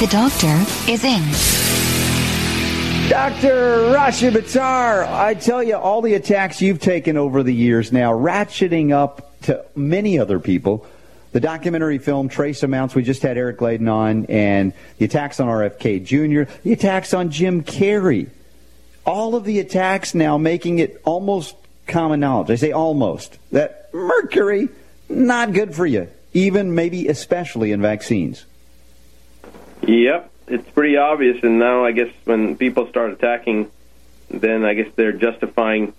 The doctor is in. Dr. Rashid Buttar, I tell you, all the attacks you've taken over the years now, ratcheting up to many other people. The documentary film Trace Amounts, we just had Eric Gladen on, and the attacks on RFK Jr., the attacks on Jim Carrey. All of the attacks now making it almost common knowledge. I say almost. That mercury, not good for you, even maybe especially in vaccines. Yep, it's pretty obvious. And now I guess when people start attacking, then I guess they're justifying.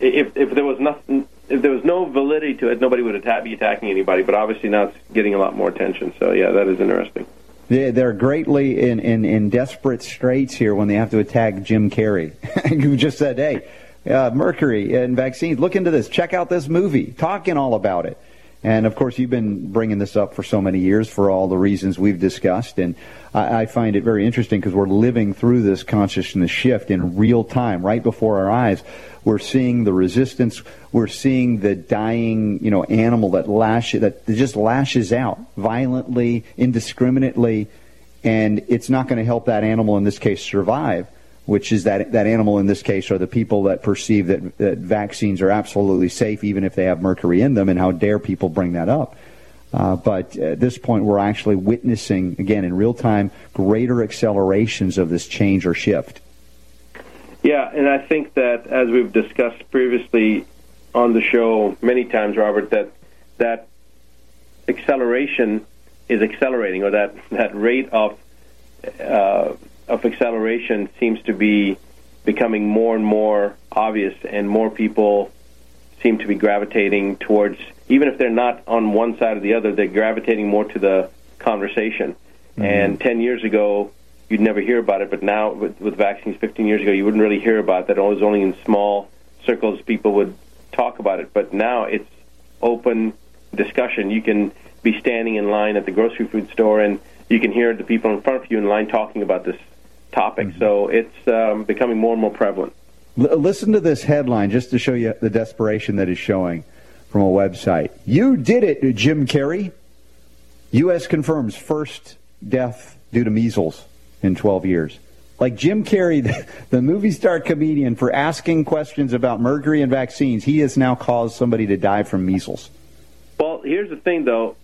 If if there was nothing, if there was no validity to it, nobody would attack, be attacking anybody. But obviously now it's getting a lot more attention. So yeah, that is interesting. They- They're greatly in, in, in desperate straits here when they have to attack Jim Carrey, who just said, hey, uh, mercury and vaccines, look into this, check out this movie, talking all about it. And of course, you've been bringing this up for so many years for all the reasons we've discussed. And I, I find it very interesting because we're living through this consciousness shift in real time, right before our eyes. We're seeing the resistance. We're seeing the dying, you know, animal that lash that just lashes out violently, indiscriminately, and it's not going to help that animal in this case survive. Which is that that animal in this case are the people that perceive that, that vaccines are absolutely safe, even if they have mercury in them. And how dare people bring that up? Uh, but at this point, we're actually witnessing again in real time greater accelerations of this change or shift. Yeah, and I think that as we've discussed previously on the show many times, Robert, that that acceleration is accelerating, or that that rate of uh, of acceleration seems to be becoming more and more obvious, and more people seem to be gravitating towards, even if they're not on one side or the other, they're gravitating more to the conversation. Mm-hmm. And 10 years ago, you'd never hear about it, but now with, with vaccines 15 years ago, you wouldn't really hear about that. It was only in small circles people would talk about it. But now it's open discussion. You can be standing in line at the grocery food store and you can hear the people in front of you in line talking about this topic. So it's um, becoming more and more prevalent. L- listen to this headline just to show you the desperation that is showing from a website. You did it, Jim Carrey. U.S. confirms first death due to measles in 12 years. Like Jim Carrey, the, the movie star comedian, for asking questions about mercury and vaccines, he has now caused somebody to die from measles. Well, here's the thing, though.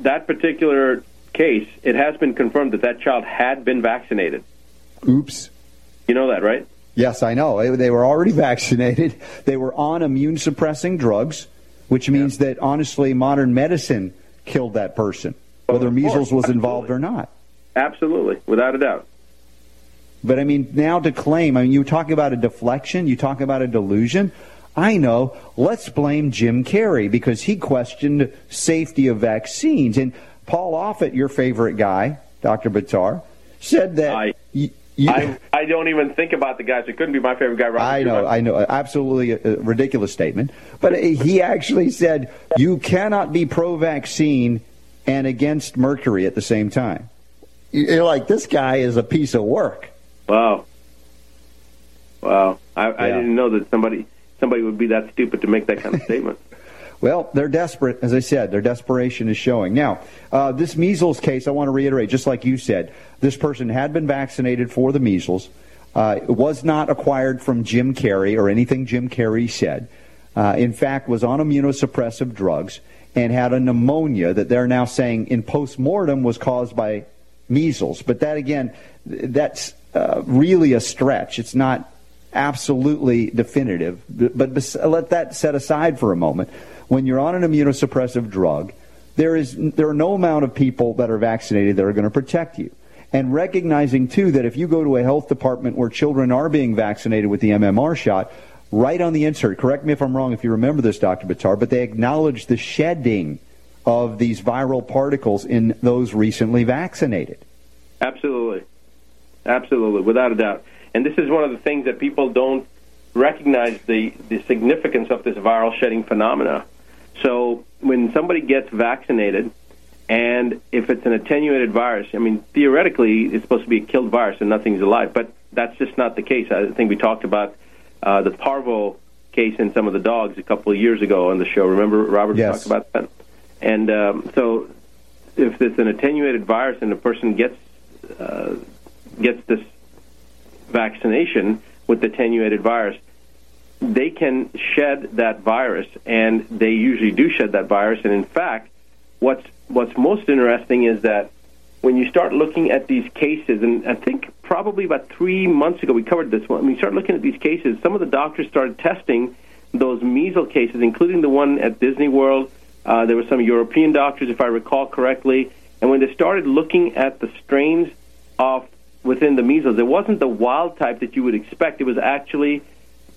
That particular case, it has been confirmed that that child had been vaccinated. Oops. You know that, right? Yes, I know. They- were already vaccinated. They were on immune suppressing drugs, which means that honestly, modern medicine killed that person, whether measles course, was involved or not. Absolutely, without a doubt. But I mean, now to claim, I mean, you talk about a deflection, you talk about a delusion. I know. Let's blame Jim Carrey because he questioned safety of vaccines. And Paul Offit, your favorite guy, Dr. Buttar, said that. I- y- you- I, I don't even think about the guys. It couldn't be my favorite guy. Robert I know. I know, absolutely a, a ridiculous statement. But uh, he actually said you cannot be pro-vaccine and against mercury at the same time. You're like, this guy is a piece of work. Wow. Wow. I, I didn't know that somebody somebody would be that stupid to make that kind of statement. Well, they're desperate, as I said. Their desperation is showing. Now, uh, this measles case, I want to reiterate, just like you said, this person had been vaccinated for the measles. Uh, it was not acquired from Jim Carrey or anything Jim Carrey said. Uh, in fact, was on immunosuppressive drugs and had a pneumonia that they're now saying in postmortem was caused by measles. But that again, that's uh, really a stretch. It's not absolutely definitive. But, but let that set aside for a moment. When you're on an immunosuppressive drug, there is there are no amount of people that are vaccinated that are going to protect you. And recognizing too that if you go to a health department where children are being vaccinated with the MMR shot, right on the insert, correct me if I'm wrong if you remember this, Dr. Buttar, but they acknowledge the shedding of these viral particles in those recently vaccinated. Absolutely. absolutely, without a doubt. And this is one of the things that people don't recognize the, the significance of this viral shedding phenomena. So when somebody gets vaccinated, and if it's an attenuated virus, I mean, theoretically, it's supposed to be a killed virus and nothing's alive, but that's just not the case. I think we talked about uh, the parvo case in some of the dogs a couple of years ago on the show. Remember, Robert Yes. talked about that? And um, so if it's an attenuated virus and the person gets uh, gets this vaccination with the attenuated virus, they can shed that virus, and they usually do shed that virus. And in fact, what's what's most interesting is that when you start looking at these cases, and I think probably about three months ago we covered this one. When you start looking at these cases, some of the doctors started testing those measles cases, including the one at Disney World. Uh, there were some European doctors, if I recall correctly, and when they started looking at the strains of within the measles, it wasn't the wild type that you would expect. It was actually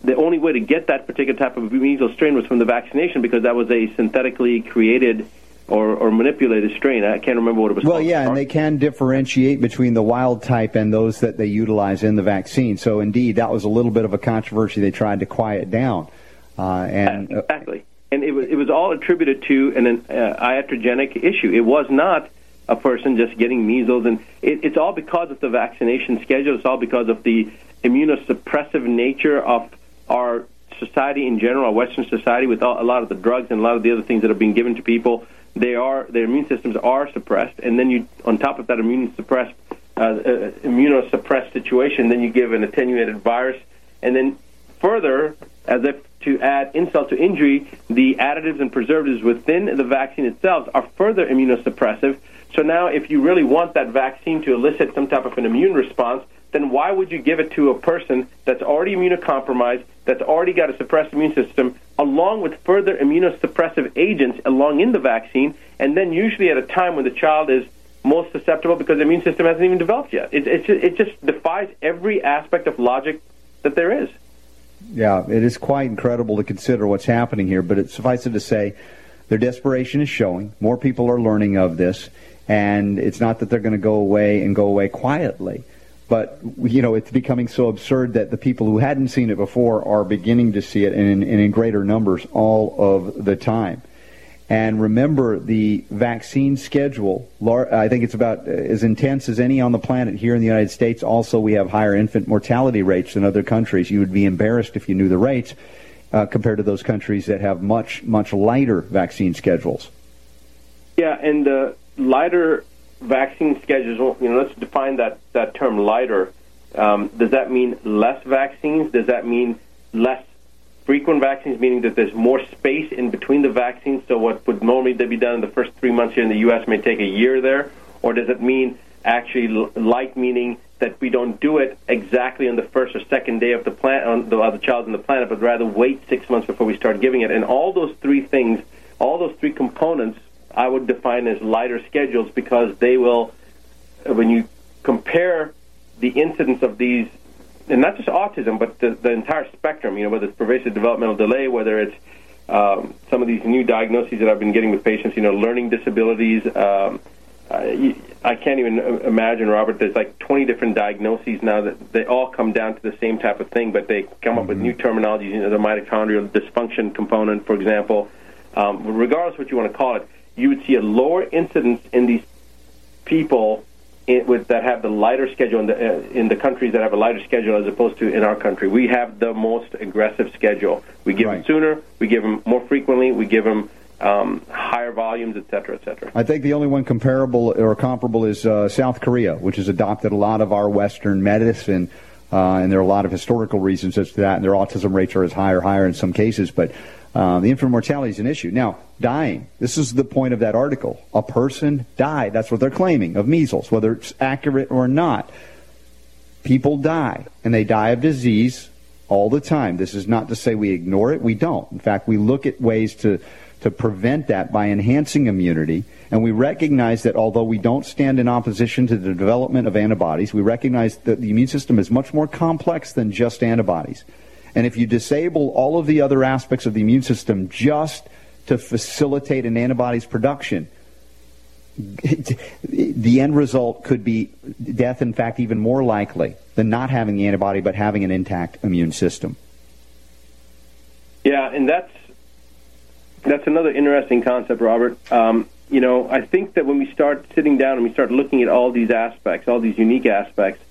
the only way to get that particular type of measles strain was from the vaccination because that was a synthetically created or, or manipulated strain. I can't remember what it was Well, called. yeah, and they can differentiate between the wild type and those that they utilize in the vaccine. So, indeed, that was a little bit of a controversy they tried to quiet down. Uh, and uh, exactly. And it was it was all attributed to an, an uh, iatrogenic issue. It was not a person just getting measles, and it, it's all because of the vaccination schedule. It's all because of the immunosuppressive nature of our society in general, our Western society, with all, a lot of the drugs and a lot of the other things that are being given to people. They are their immune systems are suppressed, and then you, on top of that immune suppressed, uh, uh, immunosuppressed situation, then you give an attenuated virus, and then further, as if to add insult to injury, the additives and preservatives within the vaccine itself are further immunosuppressive. So now, if you really want that vaccine to elicit some type of an immune response, then why would you give it to a person that's already immunocompromised, that's already got a suppressed immune system, along with further immunosuppressive agents along in the vaccine, and then usually at a time when the child is most susceptible because the immune system hasn't even developed yet? It, it, just, it just defies every aspect of logic that there is. Yeah, it is quite incredible to consider what's happening here, but it suffice it to say their desperation is showing. More people are learning of this, and it's not that they're going to go away and go away quietly. But, you know, it's becoming so absurd that the people who hadn't seen it before are beginning to see it and in, in greater numbers all of the time. And remember, the vaccine schedule, I think it's about as intense as any on the planet here in the United States. Also, we have higher infant mortality rates than other countries. You would be embarrassed if you knew the rates uh, compared to those countries that have much, much lighter vaccine schedules. Yeah, and the lighter vaccine schedules, you know, let's define that, that term lighter. Um, does that mean less vaccines? Does that mean less frequent vaccines, meaning that there's more space in between the vaccines? So what would normally be done in the first three months here in the U.S. may take a year there? Or does it mean actually light, meaning that we don't do it exactly on the first or second day of the plant on the, of the child on the planet, but rather wait six months before we start giving it? And all those three things, all those three components, I would define as lighter schedules because they will, when you compare the incidence of these and not just autism, but the, the entire spectrum. You know, whether it's pervasive developmental delay, whether it's um, some of these new diagnoses that I've been getting with patients. You know, learning disabilities. Um, I, I can't even imagine, Robert. There's like 20 different diagnoses now that they all come down to the same type of thing, but they come up with new terminologies. You know, the mitochondrial dysfunction component, for example. Um, regardless of what you want to call it, you would see a lower incidence in these people in, with that have the lighter schedule in the uh, in the countries that have a lighter schedule as opposed to in our country. We have the most aggressive schedule. We give Right. them sooner. We give them more frequently. We give them um, higher volumes, et cetera, et cetera. I think the only one comparable or comparable is uh, South Korea, which has adopted a lot of our Western medicine, uh, and there are a lot of historical reasons as to that. And their autism rates are as high or higher in some cases, but uh, the infant mortality is an issue. Now, dying. This is the point of that article. A person died. That's what they're claiming of measles, whether it's accurate or not. People die, and they die of disease all the time. This is not to say we ignore it. We don't. In fact, we look at ways to to prevent that by enhancing immunity. And we recognize that although we don't stand in opposition to the development of antibodies, we recognize that the immune system is much more complex than just antibodies. And if you disable all of the other aspects of the immune system just to facilitate an antibody's production, the end result could be death, in fact, even more likely than not having the antibody but having an intact immune system. Yeah, and that's that's another interesting concept, Robert. Um, you know, I think that when we start sitting down and we start looking at all these aspects, all these unique aspects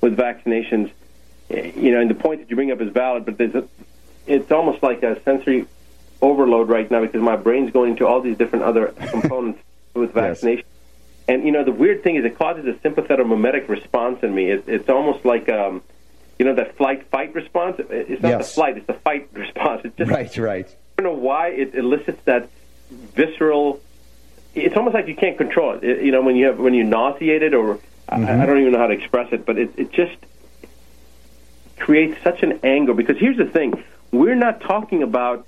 with vaccinations, eh, you know, and the point that you bring up is valid, but there's a, it's almost like a sensory overload right now because my brain's going into all these different other components with vaccination. Yes. And you know, the weird thing is it causes a sympathomimetic response in me. It, it's almost like um, you know that flight fight response. It's not yes. the flight; it's the fight response. It's just right, right. I don't know why it elicits that visceral. It's almost like you can't control it. it you know, when you have when you're nauseated, or mm-hmm. I, I don't even know how to express it, but it, it just creates such an anger. Because here's the thing: we're not talking about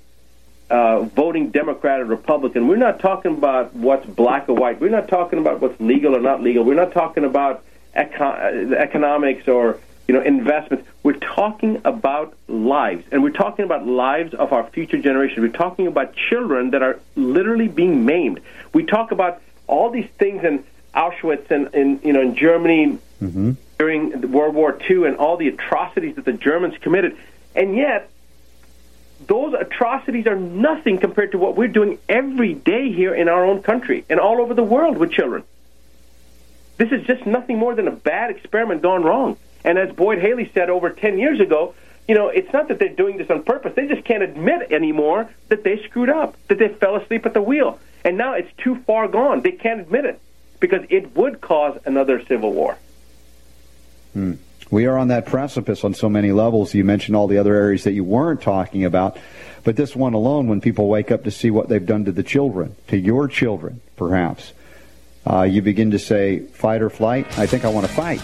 uh, voting Democrat or Republican. We're not talking about what's black or white. We're not talking about what's legal or not legal. We're not talking about eco- economics or you know investments. We're talking about lives, and we're talking about lives of our future generations. We're talking about children that are literally being maimed. We talk about all these things in Auschwitz and in you know in Germany mm-hmm. during World War II and all the atrocities that the Germans committed, and yet those atrocities are nothing compared to what we're doing every day here in our own country and all over the world with children. This is just nothing more than a bad experiment gone wrong. And as Boyd Haley said over 10 years ago, you know, it's not that they're doing this on purpose. They just can't admit anymore that they screwed up, that they fell asleep at the wheel. And now it's too far gone. They can't admit it because it would cause another civil war. Hmm. We are on that precipice on so many levels. You mentioned all the other areas that you weren't talking about. But this one alone, when people wake up to see what they've done to the children, to your children, perhaps, uh, you begin to say, fight or flight? I think I want to fight.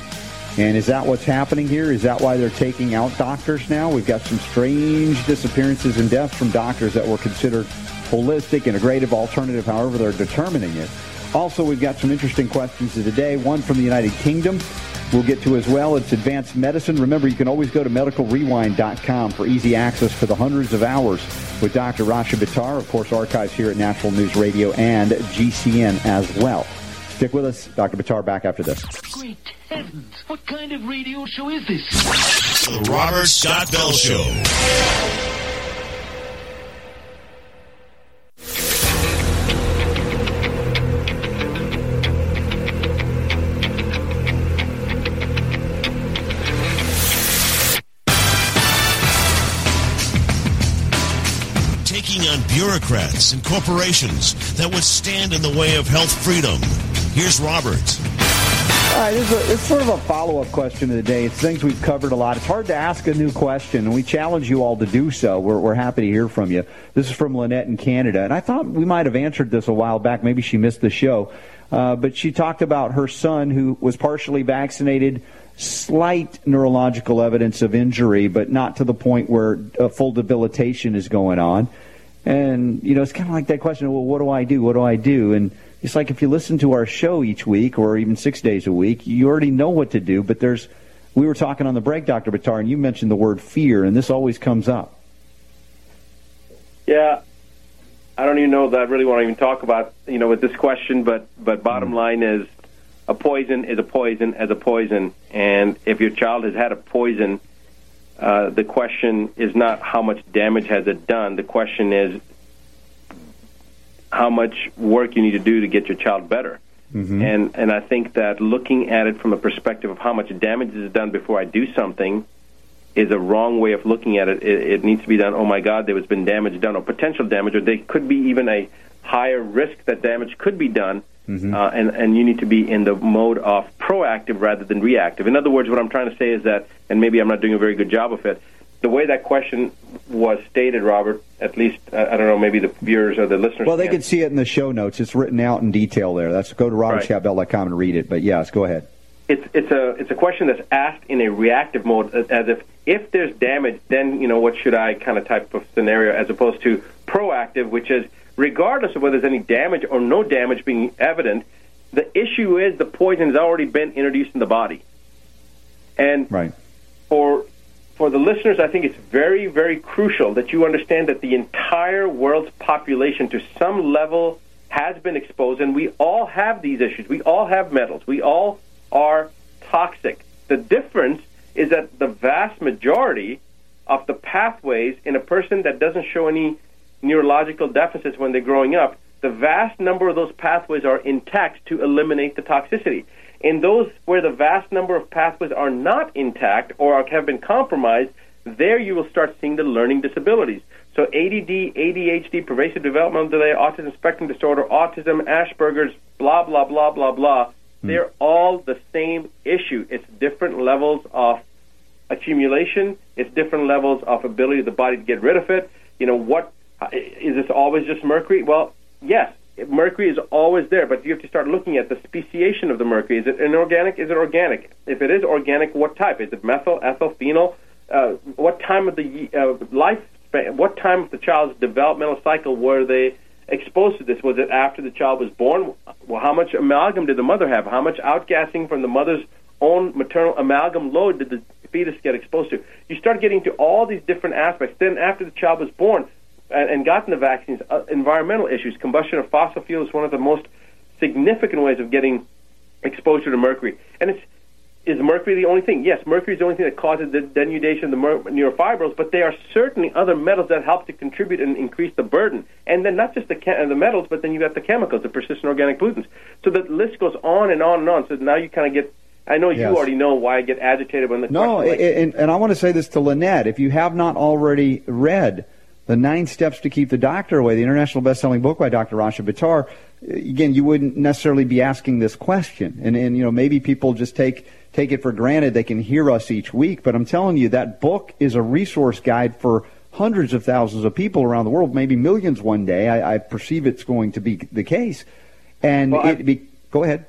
And is that what's happening here? Is that why they're taking out doctors now? We've got some strange disappearances and deaths from doctors that were considered holistic, integrative, alternative, however they're determining it. Also, we've got some interesting questions of the day. One from the United Kingdom we'll get to as well. It's advanced medicine. Remember, you can always go to medicalrewind.com for easy access to the hundreds of hours with Dr. Rasha Buttar, of course, archives here at National News Radio and GCN as well. Stick with us. Dr. Buttar back after this. Great heavens. What kind of radio show is this? The Robert Scott Bell Show. Taking on bureaucrats and corporations that would stand in the way of health freedom. Here's Roberts. All right, it's, a, it's sort of a follow-up question of the day. It's things we've covered a lot. It's hard to ask a new question, and we challenge you all to do so. We're, we're happy to hear from you. This is from Lynette in Canada, and I thought we might have answered this a while back. Maybe she missed the show, uh, but she talked about her son who was partially vaccinated, slight neurological evidence of injury, but not to the point where full debilitation is going on. And, you know, it's kind of like that question, well, what do I do? What do I do? And it's like if you listen to our show each week or even six days a week, you already know what to do. But there's, we were talking on the break, Dr. Buttar, and you mentioned the word fear, and this always comes up. Yeah. I don't even know that I really want to even talk about, you know, with this question, but, but bottom mm-hmm. line is a poison is a poison as a poison. And if your child has had a poison, uh, the question is not how much damage has it done. The question is how much work you need to do to get your child better. Mm-hmm. And and I think that looking at it from a perspective of how much damage is done before I do something is a wrong way of looking at it. It, it needs to be done. Oh my God, there has been damage done, or potential damage, or there could be even a higher risk that damage could be done Mm-hmm. Uh, and, and you need to be in the mode of proactive rather than reactive. In other words, what I'm trying to say is that, and maybe I'm not doing a very good job of it, the way that question was stated, Robert, at least, I don't know, maybe the viewers or the listeners. Well, they can see it in the show notes. It's written out in detail there. That's go to robertscottbell.com and read it. But yes, go ahead. It's, it's, a, it's a question that's asked in a reactive mode, as if if there's damage, then, you know, what should I kind of type of scenario, as opposed to proactive, which is regardless of whether there's any damage or no damage being evident, the issue is the poison has already been introduced in the body. And right. for for the listeners, I think it's very, very crucial that you understand that the entire world's population, to some level, has been exposed, and we all have these issues. We all have metals. We all are toxic. The difference is that the vast majority of the pathways in a person that doesn't show any neurological deficits when they're growing up, the vast number of those pathways are intact to eliminate the toxicity. In those where the vast number of pathways are not intact or have been compromised, there you will start seeing the learning disabilities. So ADD, ADHD, pervasive developmental delay, autism spectrum disorder, autism, Asperger's, blah, blah, blah, blah, blah. Hmm. They're all the same issue. It's different levels of accumulation. It's different levels of ability of the body to get rid of it. You know, what is this always just mercury? Well, yes, mercury is always there, but you have to start looking at the speciation of the mercury. Is it inorganic? Is it organic? If it is organic, what type? Is it methyl, ethyl, phenyl? Uh, what time of the uh, life? What time of the child's developmental cycle were they exposed to this? Was it after the child was born? Well, how much amalgam did the mother have? How much outgassing from the mother's own maternal amalgam load did the fetus get exposed to? You start getting to all these different aspects. Then, after the child was born and, and gotten the vaccines, uh, environmental issues, combustion of fossil fuels is one of the most significant ways of getting exposure to mercury. And it's is mercury the only thing? Yes, mercury is the only thing that causes the denudation of the mer- neurofibrils, but there are certainly other metals that help to contribute and increase the burden. And then not just the che- the metals, but then you've got the chemicals, the persistent organic pollutants. So the list goes on and on and on. So now you kind of get. I know Yes. you already know why I get agitated when the No, question, like, and, and I want to say this to Lynette. If you have not already read The Nine Steps to Keep the Doctor Away, the international best-selling book by Dr. Rasha Buttar, again, you wouldn't necessarily be asking this question. And, and you know, maybe people just take take it for granted they can hear us each week. But I'm telling you, that book is a resource guide for hundreds of thousands of people around the world, maybe millions one day. I, I perceive it's going to be the case. And Well, I- be, go ahead.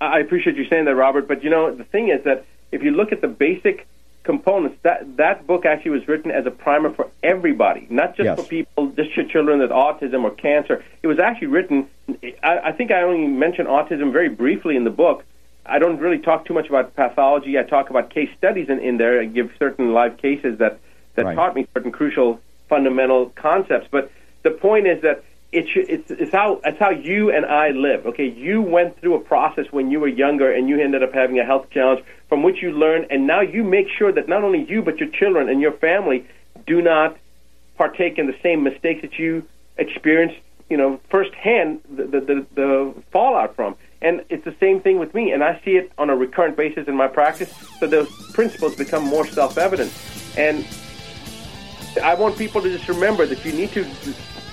I appreciate you saying that, Robert. But you know, the thing is that if you look at the basic components, that that book actually was written as a primer for everybody, not just Yes. for people, just your children with autism or cancer. It was actually written. I, I think I only mention autism very briefly in the book. I don't really talk too much about pathology. I talk about case studies in, in there. I give certain live cases that that Right. taught me certain crucial fundamental concepts. But the point is that it's, it's how it's how you and I live. Okay, you went through a process when you were younger, and you ended up having a health challenge from which you learned, and now you make sure that not only you but your children and your family do not partake in the same mistakes that you experienced, you know, firsthand the the, the, the fallout from. And it's the same thing with me, and I see it on a recurrent basis in my practice. So those principles become more self-evident, and I want people to just remember that you need to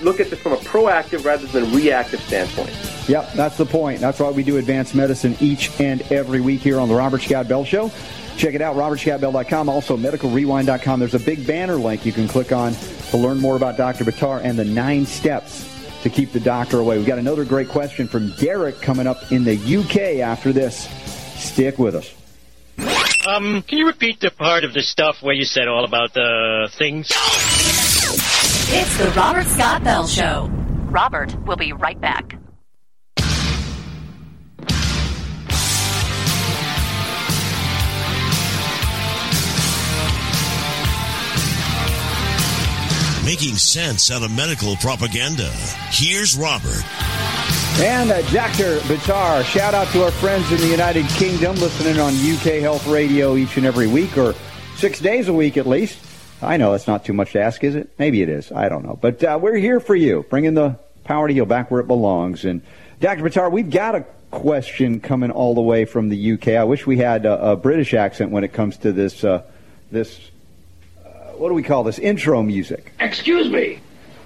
look at this from a proactive rather than reactive standpoint. Yep, that's the point. That's why we do advanced medicine each and every week here on the Robert Scott Bell Show. Check it out, robertscottbell.com, also medicalrewind.com. There's a big banner link you can click on to learn more about Dr. Buttar and the nine steps to keep the doctor away. We've got another great question from Derek coming up in the UK after this. Stick with us. Um, can you repeat the part of the stuff where you said all about the things? It's the Robert Scott Bell Show. Robert will be right back. Making sense out of medical propaganda. Here's Robert. And uh, Dr. Buttar, shout out to our friends in the United Kingdom listening on UK Health Radio each and every week, or six days a week at least. I know that's not too much to ask, is it? Maybe it is. I don't know. But uh, we're here for you, bringing the power to heal back where it belongs. And Dr. Buttar, we've got a question coming all the way from the UK. I wish we had a, a British accent when it comes to this. Uh, this uh, what do we call this intro music? Excuse me.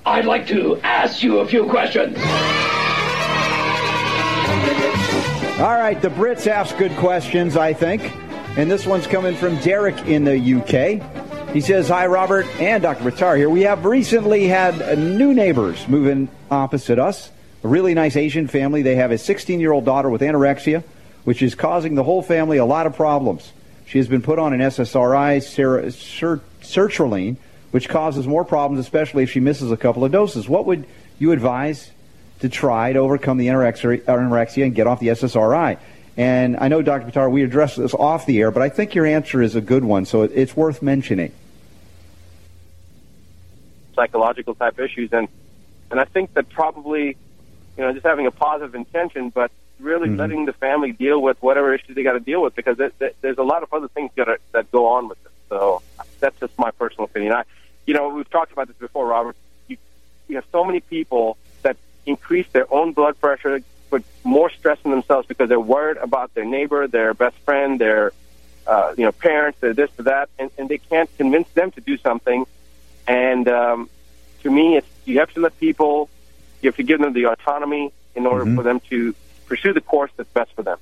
I'd like to ask you a few questions. All right, the Brits ask good questions, I think. And this one's coming from Derek in the UK. He says, Hi, Robert and Dr. Buttar here. We have recently had new neighbors moving opposite us. A really nice Asian family. They have a 16 year old daughter with anorexia, which is causing the whole family a lot of problems. She has been put on an SSRI, ser- ser- sertraline, which causes more problems, especially if she misses a couple of doses. What would you advise to try to overcome the anorexia, anorexia and get off the SSRI? And I know, Dr. Buttar, we addressed this off the air, but I think your answer is a good one, so it's worth mentioning. Psychological type issues and and I think that probably you know, just having a positive intention, but really Mhm. letting the family deal with whatever issues they got to deal with because it, it, there's a lot of other things that, are, that go on with it. So that's just my personal opinion. I, you know, we've talked about this before, Robert. You, you have so many people that increase their own blood pressure, put more stress on themselves because they're worried about their neighbor, their best friend, their uh, you know parents, their this or that, and, and they can't convince them to do something. And um, to me, it's you have to let people, you have to give them the autonomy in order Mhm. for them to pursue the course that's best for them.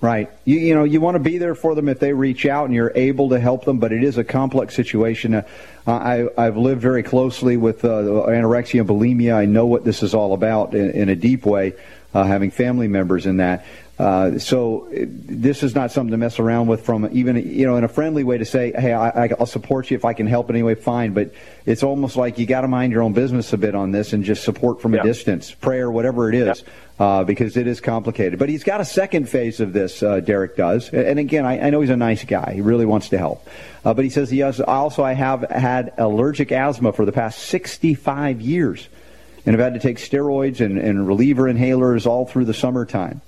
Right. You, you know, you want to be there for them if they reach out and you're able to help them, but it is a complex situation. Uh, I, I've lived very closely with uh, anorexia and bulimia. I know what this is all about in, in a deep way, uh, having family members in that. Uh, so this is not something to mess around with from even, you know, in a friendly way to say, hey, I, I- I'll support you if I can help in any way, fine. But it's almost like you got to mind your own business a bit on this and just support from a distance, prayer, whatever it is, uh, because it is complicated. But he's got a second phase of this, uh, Derek does. And again, I, I know he's a nice guy. He really wants to help. Uh, but he says he has, also, I have had allergic asthma for the past 65 years and have had to take steroids and, and reliever inhalers all through the summertime.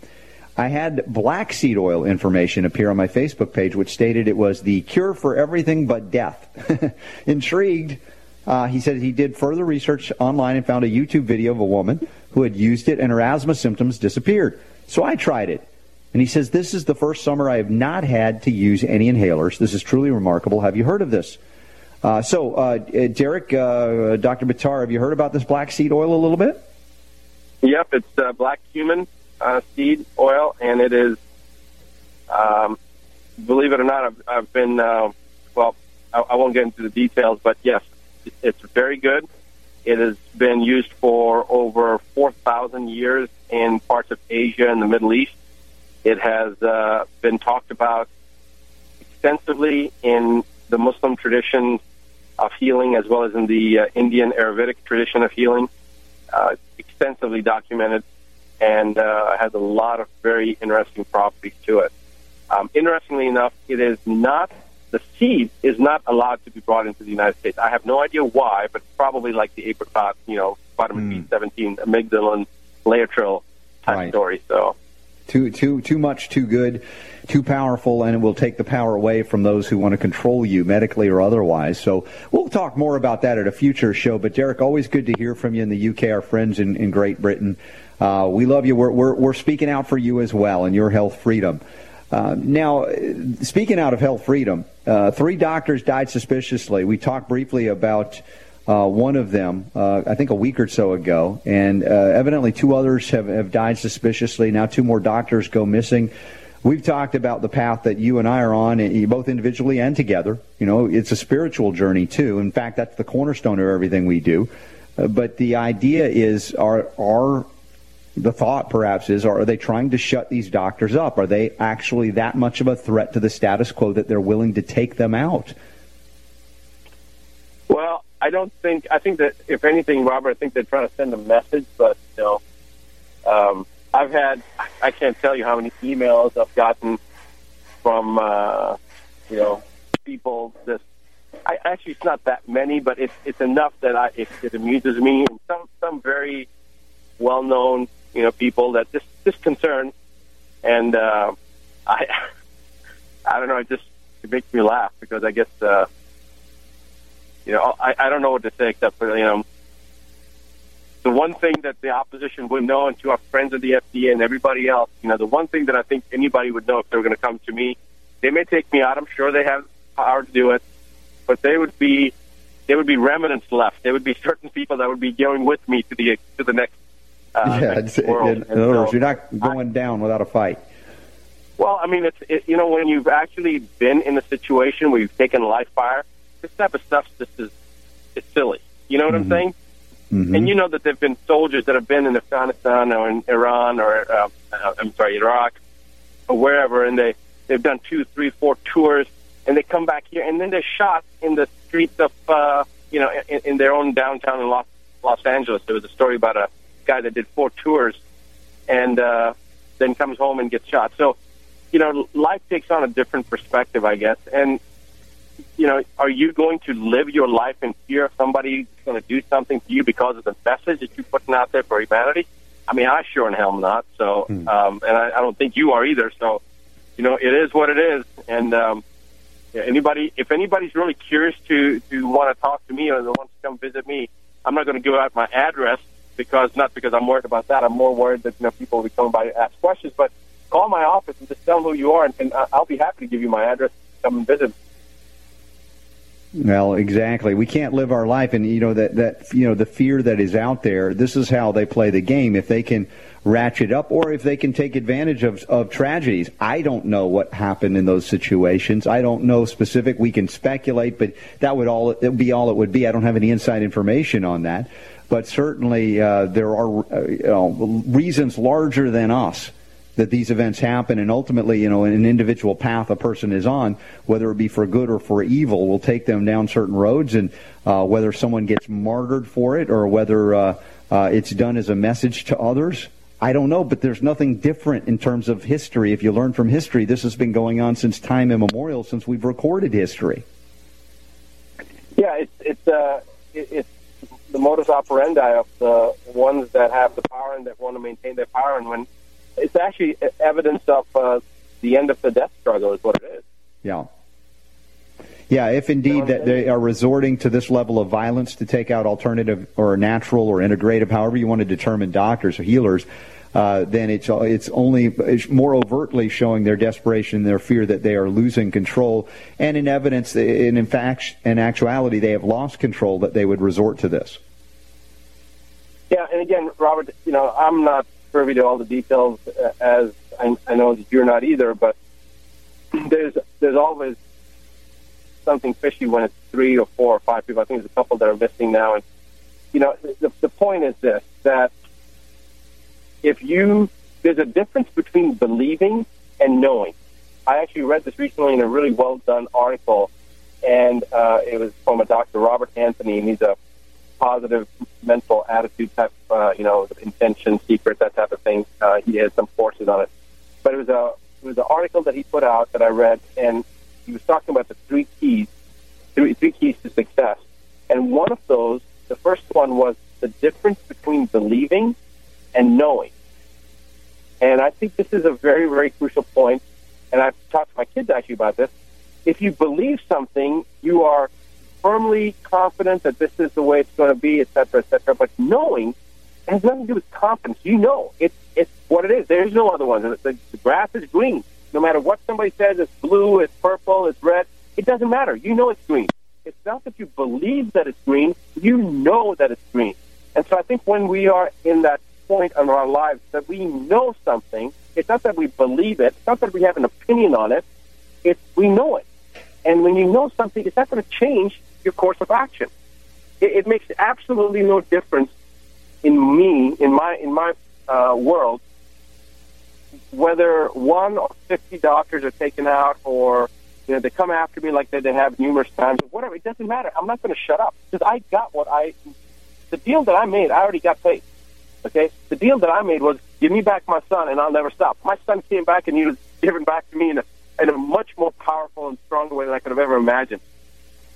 I had black seed oil information appear on my Facebook page, which stated it was the cure for everything but death. Intrigued, uh, he said he did further research online and found a YouTube video of a woman who had used it and her asthma symptoms disappeared. So I tried it. And he says, This is the first summer I have not had to use any inhalers. This is truly remarkable. Have you heard of this? Uh, so, uh, uh, Derek, uh, Dr. Buttar, have you heard about this black seed oil a little bit? Yep, it's uh, black cumin uh, seed oil, and it is, um, believe it or not, I've, I've been, well, I, I won't get into the details, but yes, it's very good. It has been used for over 4,000 years in parts of Asia and the Middle East. It has been talked about extensively in the Muslim tradition of healing as well as in the uh, Indian Ayurvedic tradition of healing. Uh, extensively documented and uh, has a lot of very interesting properties to it. Um, interestingly enough, it is not the seed is not allowed to be brought into the United States. I have no idea why, but probably like the apricot, you know, vitamin B17, amygdalin, laetrile type Right. story. So Too too too much, too good, too powerful, and it will take the power away from those who want to control you medically or otherwise. So we'll talk more about that at a future show. But Derek, always good to hear from you in the UK, our friends in, in Great Britain. Uh, we love you. We're, we're we're speaking out for you as well and your health freedom. Uh, now, speaking out of health freedom, uh, three doctors died suspiciously. We talked briefly about uh, one of them, uh, I think a week or so ago, and uh, evidently two others have, have died suspiciously. Now, two more doctors go missing. We've talked about the path that you and I are on, eh, both individually and together. You know, it's a spiritual journey too. In fact, that's the cornerstone of everything we do. Uh, but the idea is, are are the thought perhaps is, are they trying to shut these doctors up? Are they actually that much of a threat to the status quo that they're willing to take them out? Well, I don't think. I think that if anything, Robert, I think they're trying to send a message. But you know, um, I've had. I can't tell you how many emails I've gotten from uh, you know people. This. I actually, it's not that many, but it's it's enough that I it, it amuses me. And some some very well known you know people that just just concern, and uh, I I don't know. It just it makes me laugh because I guess. Uh, you know, I, I don't know what to say except for, you know, the one thing that the opposition would know, and to our friends at the FDA and everybody else, you know, the one thing that I think anybody would know if they were going to come to me, they may take me out. I'm sure they have power to do it, but they would be, there would be remnants left. There would be certain people that would be going with me to the to the next. Uh, yeah, next in, in other so- words, you're not going down without a fight. Well, I mean, it's it, you know when you've actually been in a situation where you've taken a live fire, this type of stuff just is it's silly. You know what I'm saying? Mhm. And you know that there've been soldiers that have been in Afghanistan or in Iran or uh, uh, I'm sorry, Iraq or wherever, and they they've done two, three, four tours, and they come back here, and then they're shot in the streets of uh, you know in, in their own downtown in Los Los Angeles. There was a story about a guy that did four tours, and uh, then comes home and gets shot. So, you know, life takes on a different perspective, I guess, and you know, are you going to live your life in fear of somebody going to do something to you because of the message that you're putting out there for humanity? I mean, I sure in hell am not. So, Hmm. um, and I, I don't think you are either. So, you know, it is what it is. And um, yeah, anybody, if anybody's really curious to to want to talk to me or wants to come visit me, I'm not going to give out my address because not because I'm worried about that. I'm more worried that you know people will be coming by to ask questions. But call my office and just tell them who you are, and, and I'll be happy to give you my address. Come and visit. Well, exactly. We can't live our life, and you know that that you know the fear that is out there. This is how they play the game. If they can ratchet up, or if they can take advantage of of tragedies. I don't know what happened in those situations. I don't know specific. We can speculate, but that would all it would be all it would be. I don't have any inside information on that, but certainly uh, there are uh, you know, reasons larger than us that these events happen and ultimately you know an individual path a person is on whether it be for good or for evil will take them down certain roads and uh, whether someone gets martyred for it or whether uh, uh, it's done as a message to others I don't know, but there's nothing different in terms of history. If you learn from history, this has been going on since time immemorial, since we've recorded history. Yeah, it's it's uh, it, it's the modus operandi of the ones that have the power and that want to maintain their power, and when it's actually evidence of uh, the end of the death struggle is what it is. Yeah. Yeah, if indeed that they are resorting to this level of violence to take out alternative or natural or integrative, however you want to determine doctors or healers, uh, then it's it's only it's more overtly showing their desperation, their fear that they are losing control, and in evidence, and in fact, in actuality, they have lost control that they would resort to this. Yeah, and again, Robert, you know, I'm not privy to all the details, uh, as I, I know that you're not either. But there's there's always something fishy when it's three or four or five people. I think there's a couple that are missing now, and you know, the, the point is this: that if you there's a difference between believing and knowing. I actually read this recently in a really well done article, and uh, it was from a Dr. Robert Anthony, and he's a positive mental attitude type, uh, you know, intention, secret, that type of thing. Uh, he has some courses on it, but it was a it was an article that he put out that I read, and he was talking about the three keys, three, three keys to success, and one of those, the first one was the difference between believing and knowing. And I think this is a very, very crucial point. And I've talked to my kids actually about this. If you believe something, you are firmly confident that this is the way it's going to be, et cetera, et cetera. But knowing has nothing to do with confidence. You know, it's it's what it is. There's no other one. The, the grass is green. No matter what somebody says, it's blue, it's purple, it's red. It doesn't matter. You know it's green. It's not that you believe that it's green. You know that it's green. And so I think when we are in that point in our lives that we know something, it's not that we believe it. It's not that we have an opinion on it. It's we know it. And when you know something, it's not going to change your course of action. It, it makes absolutely no difference in me, in my in my uh, world, whether one or fifty doctors are taken out, or you know they come after me like they, they have numerous times, or whatever. It doesn't matter. I'm not going to shut up because I got what I. The deal that I made, I already got paid. Okay, the deal that I made was give me back my son, and I'll never stop. My son came back, and he was given back to me in a in a much more powerful and stronger way than I could have ever imagined.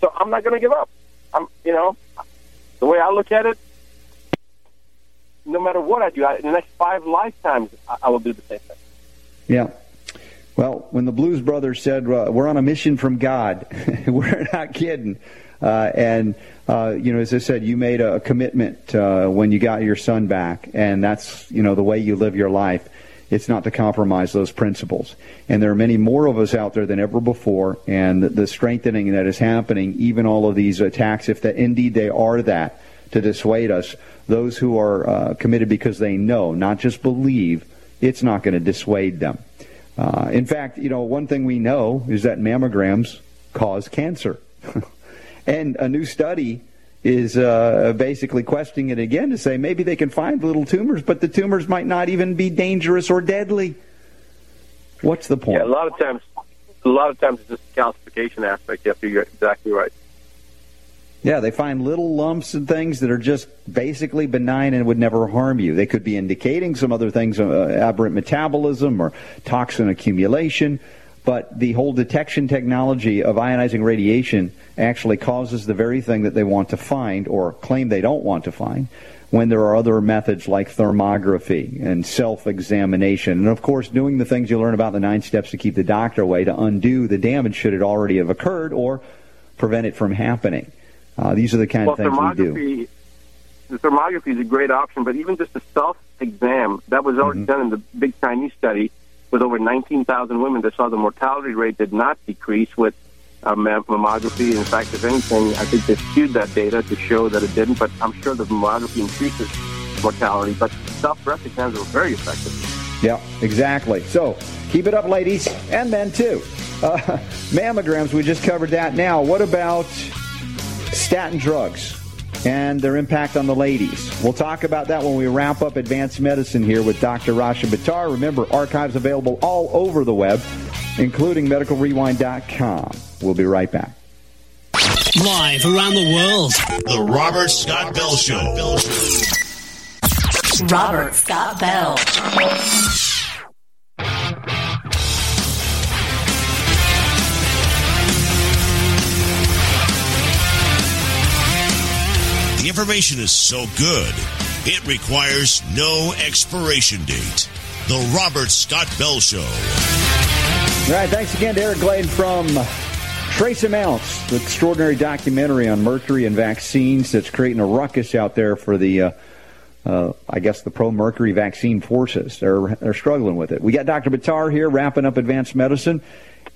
So I'm not going to give up. I'm, you know, the way I look at it, no matter what I do, I, in the next five lifetimes, I, I will do the same thing. Yeah. Well, when the Blues Brothers said uh, we're on a mission from God, we're not kidding. Uh, and uh, you know, as I said, you made a commitment uh, when you got your son back, and that's you know the way you live your life. It's not to compromise those principles. And there are many more of us out there than ever before, and the, the strengthening that is happening, even all of these attacks, if that indeed they are that, to dissuade us, those who are uh, committed because they know, not just believe, it's not going to dissuade them. Uh, in fact, you know, one thing we know is that mammograms cause cancer. and a new study is uh, basically questioning it again to say maybe they can find little tumors, but the tumors might not even be dangerous or deadly. What's the point? Yeah, a lot of times, a lot of times it's just the calcification aspect. Yep, you're exactly right. Yeah, they find little lumps and things that are just basically benign and would never harm you. They could be indicating some other things, uh, aberrant metabolism or toxin accumulation. But the whole detection technology of ionizing radiation actually causes the very thing that they want to find or claim they don't want to find when there are other methods like thermography and self-examination. And of course, doing the things you learn about the nine steps to keep the doctor away to undo the damage should it already have occurred or prevent it from happening. Uh, these are the kind well, of things we do. The thermography is a great option, but even just a self-exam, that was already Mm-hmm. done in the big Chinese study with over 19,000 women that saw the mortality rate did not decrease with uh, mammography. In fact, if anything, I think they skewed that data to show that it didn't, but I'm sure the mammography increases mortality. But self-breast exams are very effective. Yeah, exactly. So keep it up, ladies and men too. Uh, mammograms, we just covered that. Now, what about statin drugs and their impact on the ladies? We'll talk about that when we wrap up advanced medicine here with Dr. Rashid Buttar. Remember, archives available all over the web, including medicalrewind.com. We'll be right back. Live around the world. The Robert Scott Bell Show. Robert Scott Bell. Information is so good, it requires no expiration date. The Robert Scott Bell Show. All right, thanks again to Eric Gladen from Trace Amounts, the extraordinary documentary on mercury and vaccines that's creating a ruckus out there for the, uh, uh, I guess, the pro mercury vaccine forces. They're, they're struggling with it. We got Dr. Buttar here wrapping up advanced medicine,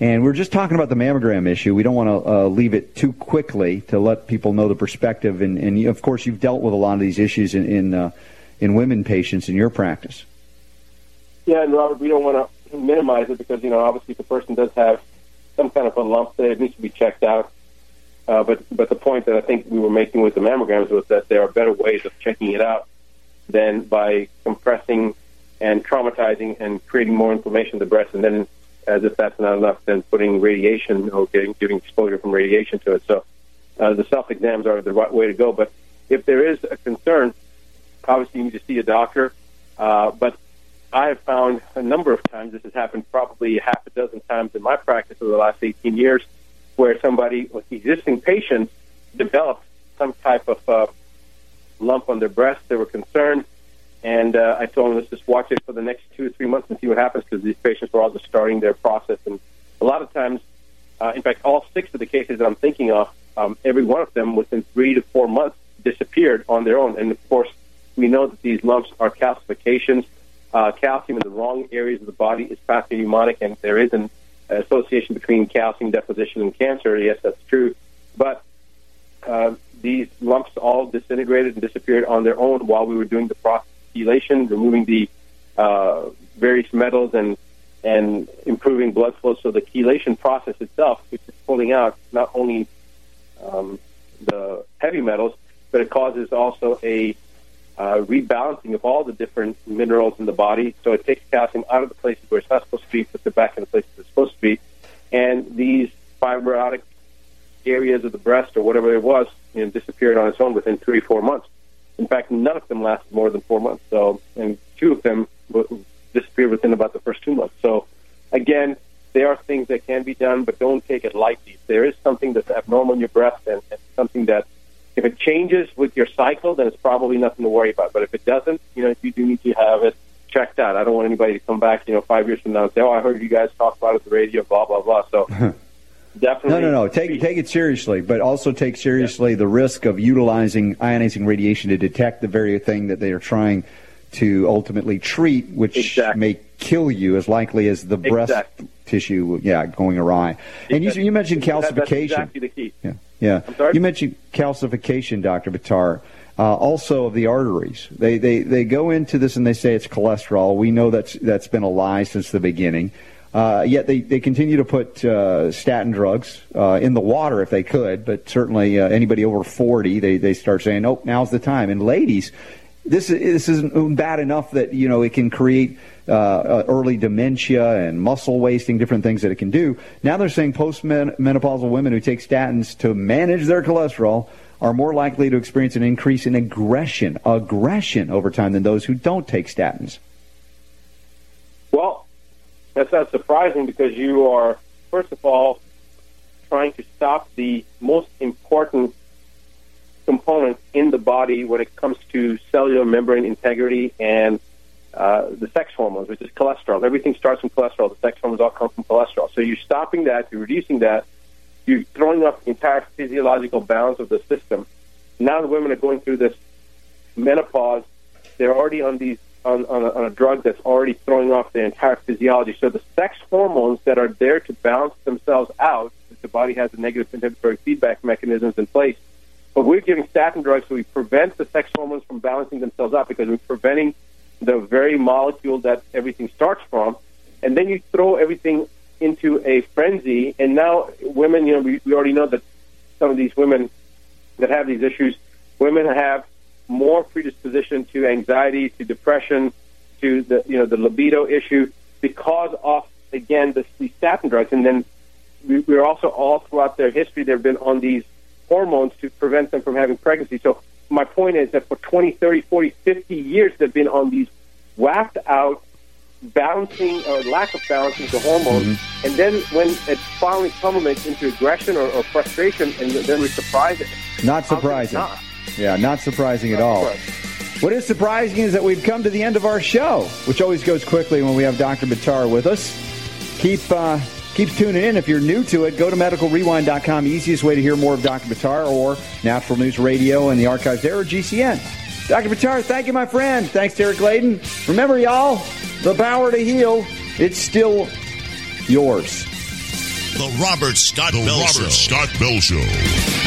and we're just talking about the mammogram issue. We don't want to uh, leave it too quickly to let people know the perspective. And, and you, of course, you've dealt with a lot of these issues in in, uh, in women patients in your practice. Yeah, and Robert, we don't want to minimize it because, you know, obviously if the person does have some kind of a lump there, it needs to be checked out. Uh, but but the point that I think we were making with the mammograms was that there are better ways of checking it out than by compressing and traumatizing and creating more inflammation in the breast, and then, as if that's not enough, then putting radiation or getting, giving exposure from radiation to it. So uh, the self exams are the right way to go. But if there is a concern, obviously you need to see a doctor. Uh, but I have found a number of times, this has happened probably half a dozen times in my practice over the last 18 years, where somebody with existing patients developed some type of uh, lump on their breast. They were concerned, and uh, I told them, let's just watch it for the next two or three months and see what happens because these patients were all just starting their process. And a lot of times, uh, in fact, all six of the cases that I'm thinking of, um, every one of them within three to four months disappeared on their own. And of course, we know that these lumps are calcifications. Uh, calcium in the wrong areas of the body is pathognomonic, and there is an association between calcium deposition and cancer. Yes, that's true. But uh, these lumps all disintegrated and disappeared on their own while we were doing the process chelation, removing the uh, various metals and and improving blood flow. So the chelation process itself, which is pulling out not only um, the heavy metals, but it causes also a uh, rebalancing of all the different minerals in the body. So it takes calcium out of the places where it's not supposed to be, puts it back in the places it's supposed to be. And these fibrotic areas of the breast or whatever it was, you know, disappeared on its own within three, four months. In fact, none of them lasted more than four months. So, and two of them disappeared within about the first two months. So, again, there are things that can be done, but don't take it lightly. If there is something that's abnormal in your breast and, and something that, if it changes with your cycle, then it's probably nothing to worry about. But if it doesn't, you know, you do need to have it checked out. I don't want anybody to come back, you know, five years from now and say, "Oh, I heard you guys talk about it on the radio," blah blah blah. So, definitely, No, no, no. Take take it seriously, but also take seriously the risk of utilizing ionizing radiation to detect the very thing that they are trying to ultimately treat, which may kill you as likely as the breast Exactly. tissue, yeah, going awry. And you, you mentioned That- That's calcification. exactly the key. Yeah, yeah. You mentioned calcification, Doctor Buttar. Uh, also of the arteries. They, they they go into this and they say it's cholesterol. We know that's that's been a lie since the beginning. Uh, yet they, they continue to put uh, statin drugs uh, in the water if they could, but certainly uh, anybody over 40, they, they start saying, oh, now's the time. And ladies, this is, this isn't bad enough that you know it can create uh, uh, early dementia and muscle wasting, different things that it can do. Now they're saying postmenopausal women who take statins to manage their cholesterol are more likely to experience an increase in aggression, aggression over time than those who don't take statins. Well, that's not surprising because you are first of all, trying to stop the most important component in the body when it comes to cellular membrane integrity and uh, the sex hormones, which is cholesterol. Everything starts from cholesterol. The sex hormones all come from cholesterol. So you're stopping that, you're reducing that, you're throwing off the entire physiological balance of the system. Now the women are going through this menopause. They're already on these on, on, a, on a drug that's already throwing off their entire physiology. So the sex hormones that are there to balance themselves out, the body has the negative inhibitory feedback mechanisms in place. But we're giving statin drugs so we prevent the sex hormones from balancing themselves out because we're preventing the very molecule that everything starts from. And then you throw everything into a frenzy. And now women, you know, we, we already know that some of these women that have these issues, women have more predisposition to anxiety, to depression, to the you know the libido issue because of again the, the statin drugs. And then we, we're also all throughout their history they've been on these hormones to prevent them from having pregnancy. So my point is that for 20, 30, 40, 50 years they've been on these whacked out balancing or lack of balancing the hormones, mm-hmm. and then when it finally culminates into aggression or, or frustration, and then we surprise it. Not surprising. Not? Yeah, not surprising not at all. Surprising. What is surprising is that we've come to the end of our show, which always goes quickly when we have Dr. Buttar with us. Keep uh, keep tuning in. If you're new to it, go to medicalrewind.com. Easiest way to hear more of Dr. Buttar or Natural News Radio and the archives there or GCN. Dr. Buttar, thank you, my friend. Thanks, Derek Gladen. Remember, y'all, the power to heal, it's still yours. The Robert Scott the Bell Robert Show. Scott Bell Show.